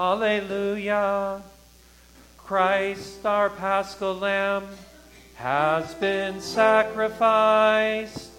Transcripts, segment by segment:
Alleluia. Christ, our paschal lamb, has been sacrificed.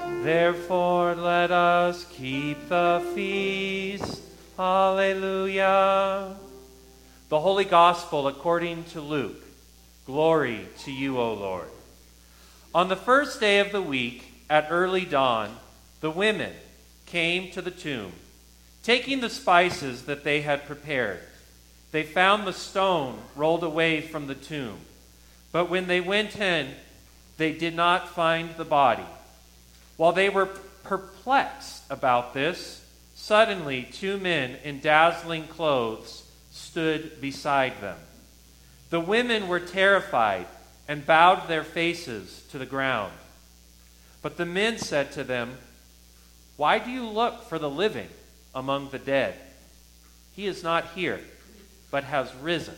Therefore, let us keep the feast. Alleluia. The Holy Gospel according to Luke. Glory to you, O Lord. On the first day of the week, at early dawn, the women came to the tomb, taking the spices that they had prepared. They found the stone rolled away from the tomb. But when they went in, they did not find the body. While they were perplexed about this, suddenly two men in dazzling clothes stood beside them. The women were terrified and bowed their faces to the ground. But the men said to them, Why do you look for the living among the dead? He is not here, but has risen.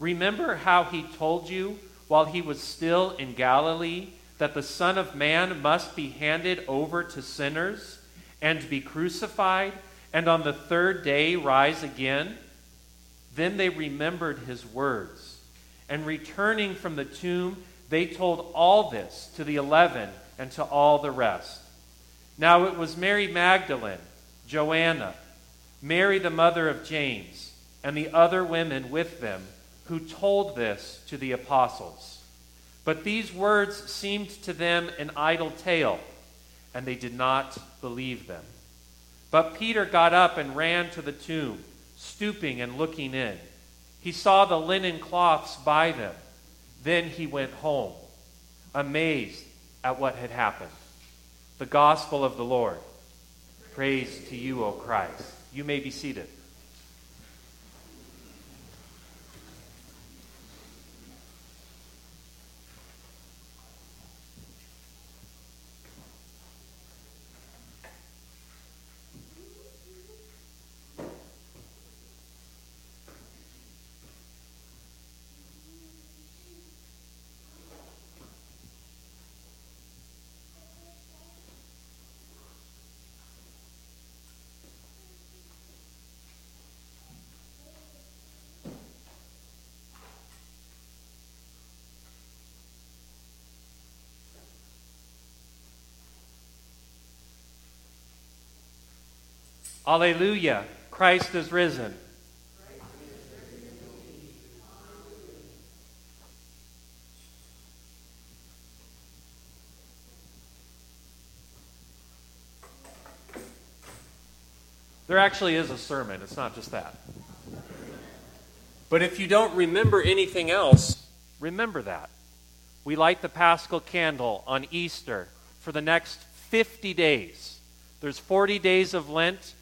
Remember how he told you while he was still in Galilee that the Son of Man must be handed over to sinners and be crucified, and on the third day rise again? Then they remembered his words, and returning from the tomb, they told all this to the eleven and to all the rest. Now it was Mary Magdalene, Joanna, Mary the mother of James, and the other women with them who told this to the apostles. But these words seemed to them an idle tale, and they did not believe them. But Peter got up and ran to the tomb, stooping and looking in. He saw the linen cloths by them. Then he went home, amazed at what had happened. The gospel of the Lord. Praise to you, O Christ. You may be seated. Alleluia. Christ is risen. There actually is a sermon. It's not just that. But if you don't remember anything else, remember that. We light the paschal candle on Easter for the next 50 days. There's 40 days of Lent,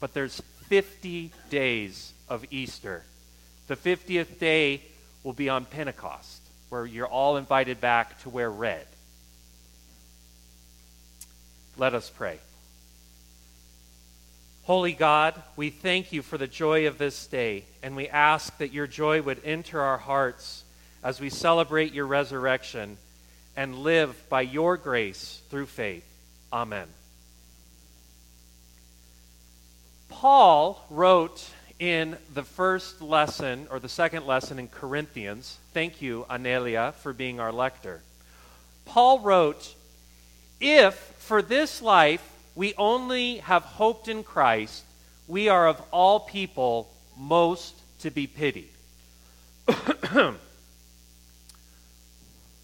but there's 50 days of Easter. The 50th day will be on Pentecost, where you're all invited back to wear red. Let us pray. Holy God, we thank you for the joy of this day, and we ask that your joy would enter our hearts as we celebrate your resurrection and live by your grace through faith. Amen. Paul wrote in the first lesson, or the second lesson in Corinthians, thank you, Anelia, for being our lector. Paul wrote, If for this life we only have hoped in Christ, we are of all people most to be pitied.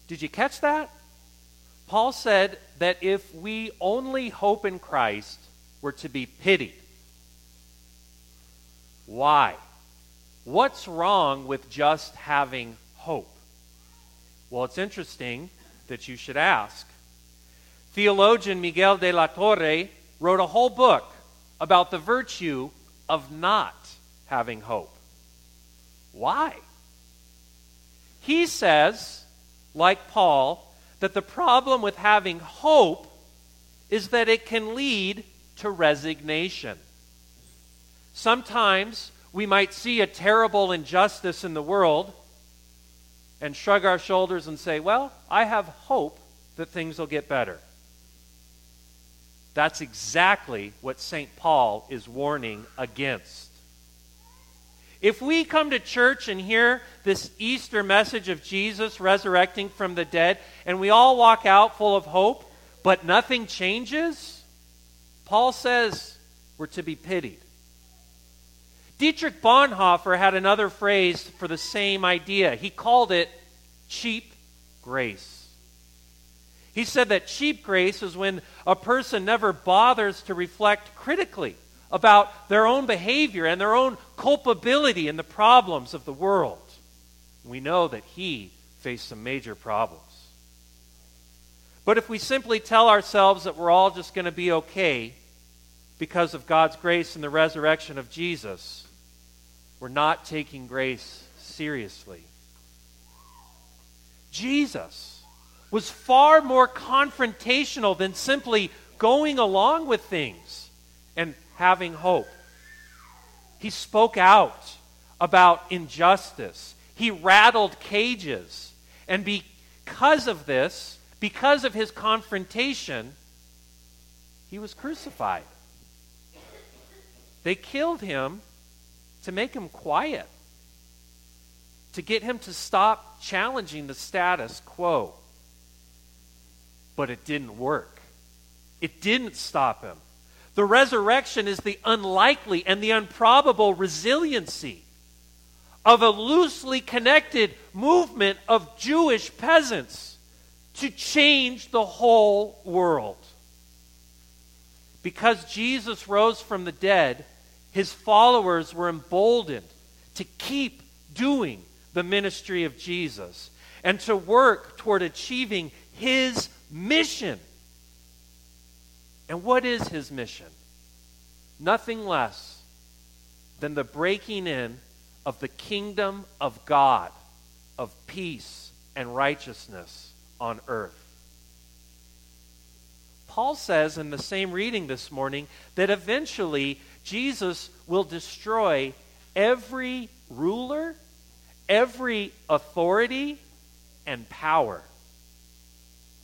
Did you catch that? Paul said that if we only hope in Christ, we're to be pitied. Why? What's wrong with just having hope? Well, it's interesting that you should ask. Theologian Miguel de la Torre wrote a whole book about the virtue of not having hope. Why? He says, like Paul, that the problem with having hope is that it can lead to resignation. Sometimes we might see a terrible injustice in the world and shrug our shoulders and say, Well, I have hope that things will get better. That's exactly what St. Paul is warning against. If we come to church and hear this Easter message of Jesus resurrecting from the dead, and we all walk out full of hope, but nothing changes, Paul says we're to be pitied. Dietrich Bonhoeffer had another phrase for the same idea. He called it cheap grace. He said that cheap grace is when a person never bothers to reflect critically about their own behavior and their own culpability in the problems of the world. We know that he faced some major problems. But if we simply tell ourselves that we're all just going to be okay because of God's grace and the resurrection of Jesus, we're not taking grace seriously. Jesus was far more confrontational than simply going along with things and having hope. He spoke out about injustice. He rattled cages. And because of this, because of his confrontation, he was crucified. They killed him to make him quiet, to get him to stop challenging the status quo. But it didn't work. It didn't stop him. The resurrection is the unlikely and the improbable resiliency of a loosely connected movement of Jewish peasants to change the whole world. Because Jesus rose from the dead, his followers were emboldened to keep doing the ministry of Jesus and to work toward achieving his mission and what is his mission? Nothing less than the breaking in of the kingdom of God, of peace and righteousness on earth. Paul says in the same reading this morning that eventually Jesus will destroy every ruler, every authority, and power.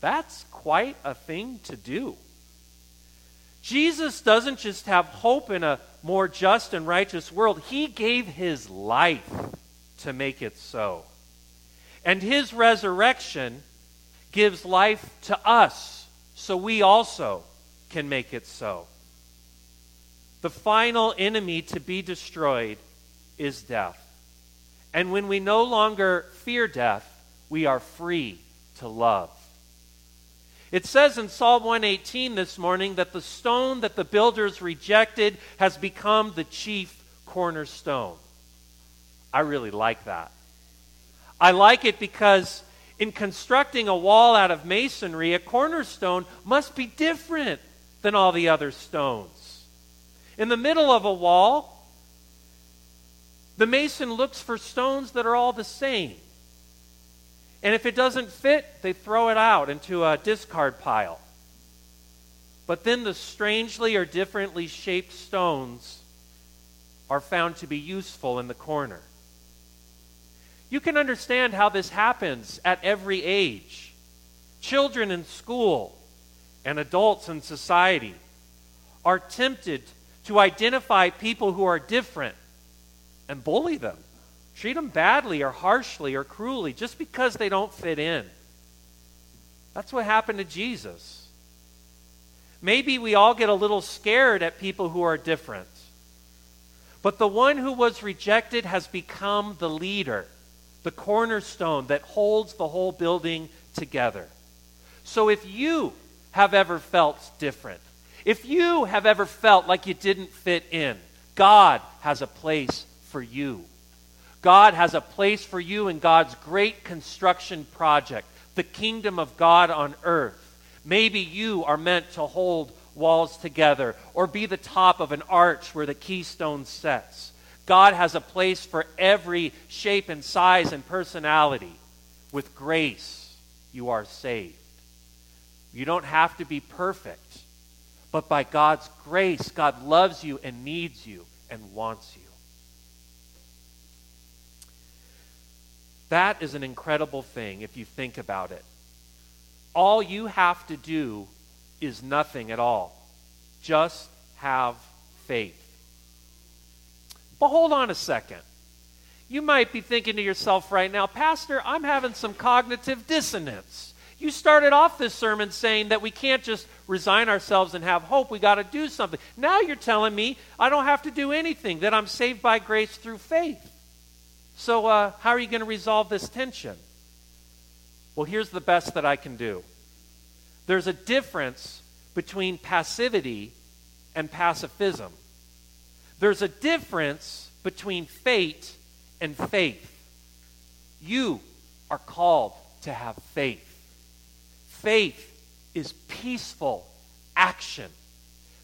That's quite a thing to do. Jesus doesn't just have hope in a more just and righteous world, He gave His life to make it so. And His resurrection gives life to us so we also can make it so. The final enemy to be destroyed is death. And when we no longer fear death, we are free to love. It says in Psalm 118 this morning that the stone that the builders rejected has become the chief cornerstone. I really like that. I like it because in constructing a wall out of masonry, a cornerstone must be different than all the other stones. In the middle of a wall, the mason looks for stones that are all the same. And if it doesn't fit, they throw it out into a discard pile. But then the strangely or differently shaped stones are found to be useful in the corner. You can understand how this happens at every age. Children in school and adults in society are tempted to identify people who are different and bully them treat them badly or harshly or cruelly just because they don't fit in. That's what happened to Jesus. Maybe we all get a little scared at people who are different. But the one who was rejected has become the leader, the cornerstone that holds the whole building together. So if you have ever felt different, if you have ever felt like you didn't fit in, God has a place for you. God has a place for you in God's great construction project, the kingdom of God on earth. Maybe you are meant to hold walls together or be the top of an arch where the keystone sets. God has a place for every shape and size and personality. With grace, you are saved. You don't have to be perfect, but by God's grace, God loves you and needs you and wants you. That is an incredible thing if you think about it. All you have to do is nothing at all. Just have faith. But hold on a second. You might be thinking to yourself right now, Pastor, I'm having some cognitive dissonance. You started off this sermon saying that we can't just resign ourselves and have hope. We got to do something. Now you're telling me I don't have to do anything, that I'm saved by grace through faith. So, uh, how are you going to resolve this tension? Well, here's the best that I can do there's a difference between passivity and pacifism, there's a difference between fate and faith. You are called to have faith. Faith is peaceful action.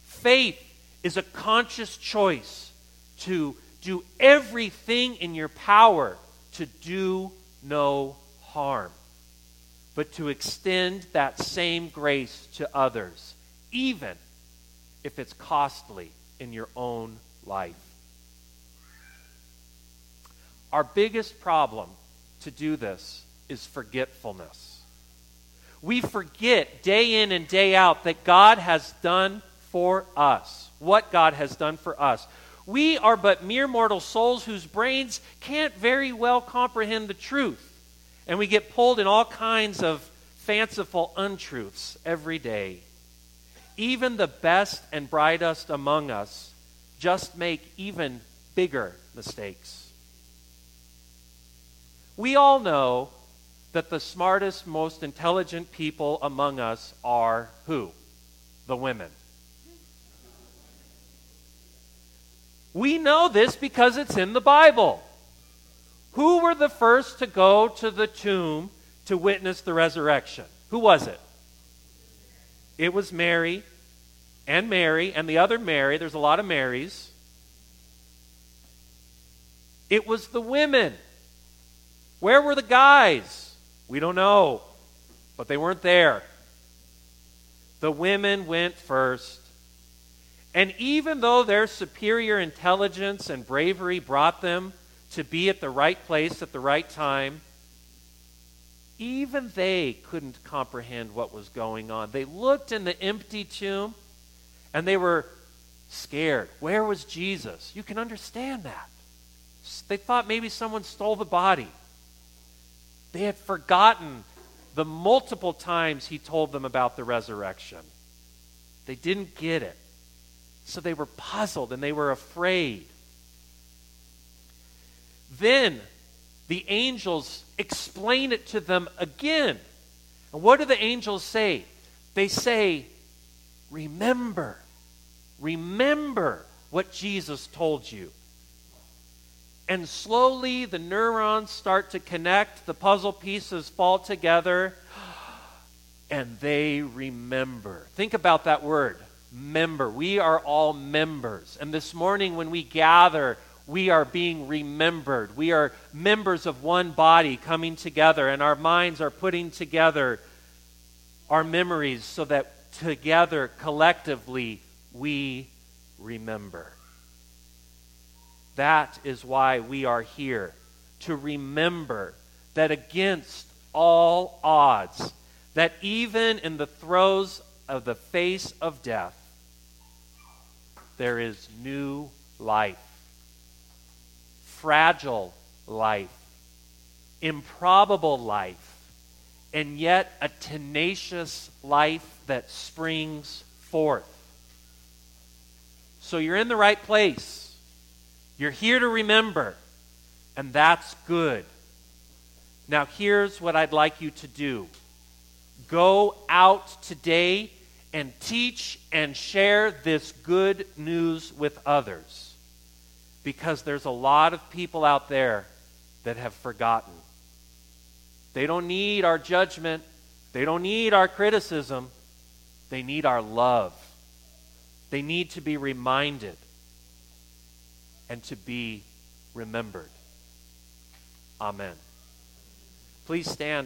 Faith is a conscious choice to do everything in your power to do no harm, but to extend that same grace to others, even if it's costly in your own life. Our biggest problem to do this is forgetfulness. We forget day in and day out that God has done for us, what God has done for us. We are but mere mortal souls whose brains can't very well comprehend the truth. And we get pulled in all kinds of fanciful untruths every day. Even the best and brightest among us just make even bigger mistakes. We all know that the smartest, most intelligent people among us are who? The women. We know this because it's in the Bible. Who were the first to go to the tomb to witness the resurrection? Who was it? It was Mary and Mary and the other Mary. There's a lot of Marys. It was the women. Where were the guys? We don't know, but they weren't there. The women went first. And even though their superior intelligence and bravery brought them to be at the right place at the right time, even they couldn't comprehend what was going on. They looked in the empty tomb and they were scared. Where was Jesus? You can understand that. They thought maybe someone stole the body. They had forgotten the multiple times he told them about the resurrection. They didn't get it. So they were puzzled and they were afraid. Then the angels explain it to them again. And what do the angels say? They say, Remember, remember what Jesus told you. And slowly the neurons start to connect, the puzzle pieces fall together, and they remember. Think about that word, member. We are all members. And this morning when we gather, we are being remembered. We are members of one body coming together, and our minds are putting together our memories so that together, collectively, we remember. That is why we are here, to remember that against all odds, that even in the throes of the face of death, there is new life, fragile life, improbable life, and yet a tenacious life that springs forth. So you're in the right place. You're here to remember, and that's good. Now, here's what I'd like you to do go out today and teach and share this good news with others. Because there's a lot of people out there that have forgotten. They don't need our judgment, they don't need our criticism, they need our love. They need to be reminded and to be remembered. Amen. Please stand.